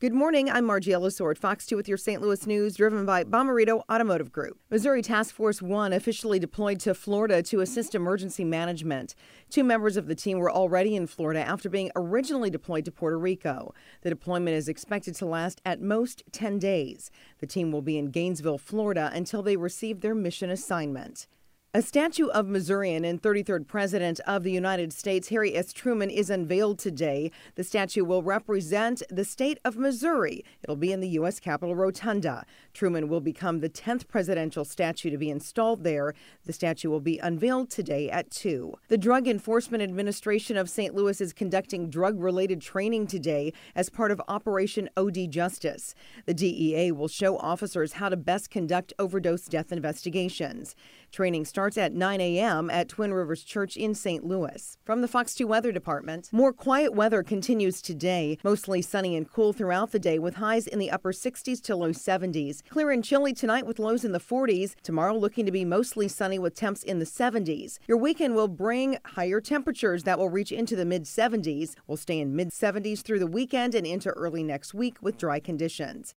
Good morning. I'm Margie Ellisor, Fox 2 with your St. Louis news, driven by Bommarito Automotive Group. Missouri Task Force 1 officially deployed to Florida to assist emergency management. Two members of the team were already in Florida after being originally deployed to Puerto Rico. The deployment is expected to last at most 10 days. The team will be in Gainesville, Florida until they receive their mission assignment. A statue of Missourian and 33rd President of the United States, Harry S. Truman, is unveiled today. The statue will represent the state of Missouri. It'll be in the U.S. Capitol Rotunda. Truman will become the 10th presidential statue to be installed there. The statue will be unveiled today at 2. The Drug Enforcement Administration of St. Louis is conducting drug related training today as part of Operation OD Justice. The DEA will show officers how to best conduct overdose death investigations. Training starts at 9 a.m. at Twin Rivers Church in St. Louis. From the Fox 2 Weather Department, more quiet weather continues today, mostly sunny and cool throughout the day with highs in the upper 60s to low 70s. Clear and chilly tonight with lows in the 40s. Tomorrow looking to be mostly sunny with temps in the 70s. Your weekend will bring higher temperatures that will reach into the mid 70s. We'll stay in mid 70s through the weekend and into early next week with dry conditions.